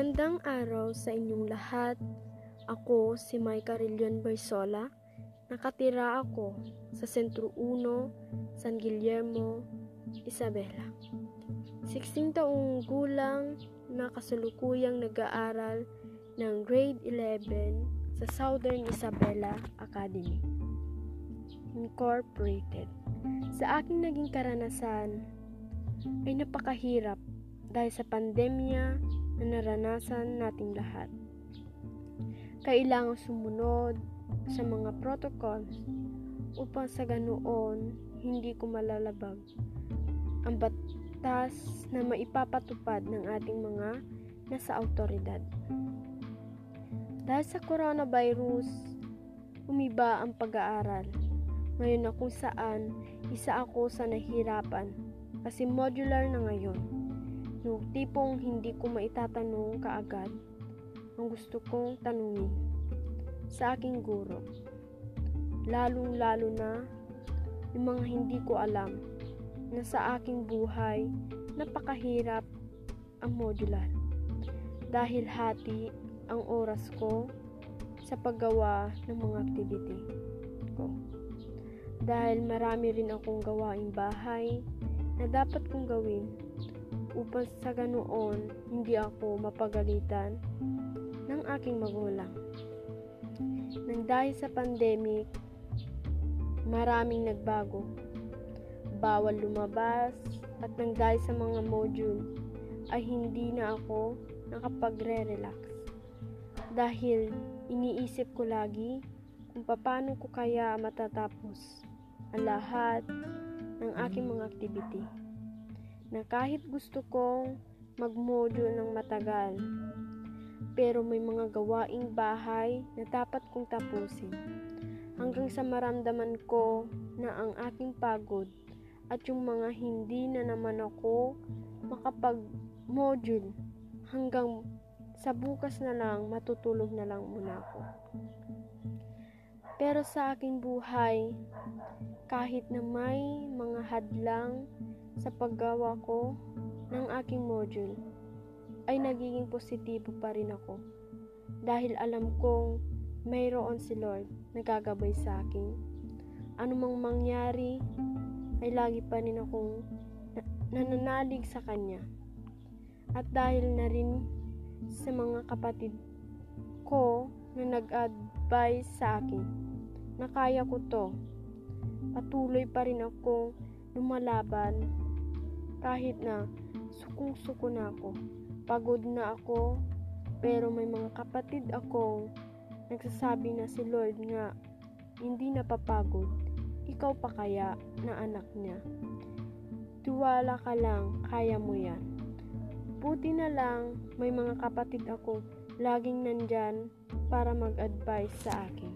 Magandang araw sa inyong lahat. Ako si Maika Rillion Barsola. Nakatira ako sa Sentro 1, San Guillermo, Isabela. 16 taong gulang na kasalukuyang nag-aaral ng grade 11 sa Southern Isabela Academy Incorporated. Sa aking naging karanasan ay napakahirap dahil sa pandemya na naranasan nating lahat. Kailangan sumunod sa mga protocols upang sa ganoon hindi ko malalabag ang batas na maipapatupad ng ating mga nasa autoridad. Dahil sa coronavirus, umiba ang pag-aaral. Ngayon na kung saan isa ako sa nahirapan kasi modular na ngayon. Yung tipong hindi ko maitatanong kaagad ang gusto kong tanungin sa aking guro. Lalong-lalo na yung mga hindi ko alam na sa aking buhay napakahirap ang modular dahil hati ang oras ko sa paggawa ng mga activity ko. Dahil marami rin akong gawaing bahay na dapat kong gawin upang sa ganoon hindi ako mapagalitan ng aking magulang. Nang dahil sa pandemic, maraming nagbago. Bawal lumabas at nang dahil sa mga module ay hindi na ako nakapagre-relax. Dahil iniisip ko lagi kung paano ko kaya matatapos ang lahat ng aking mga activity na kahit gusto kong mag-module ng matagal, pero may mga gawaing bahay na dapat kong tapusin. Hanggang sa maramdaman ko na ang aking pagod at yung mga hindi na naman ako makapag-module hanggang sa bukas na lang matutulog na lang muna ako. Pero sa aking buhay, kahit na may mga hadlang sa paggawa ko ng aking module ay nagiging positibo pa rin ako dahil alam kong mayroon si Lord na gagabay sa akin. Anumang mangyari ay lagi pa rin akong nananalig sa Kanya. At dahil na rin sa mga kapatid ko na nag-advise sa akin na kaya ko to, patuloy pa rin akong lumalaban kahit na sukong-suko na ako, pagod na ako, pero may mga kapatid akong nagsasabi na si Lord nga hindi napapagod, ikaw pa kaya na anak niya. Tuwala ka lang, kaya mo yan. Buti na lang, may mga kapatid ako laging nandyan para mag-advise sa akin.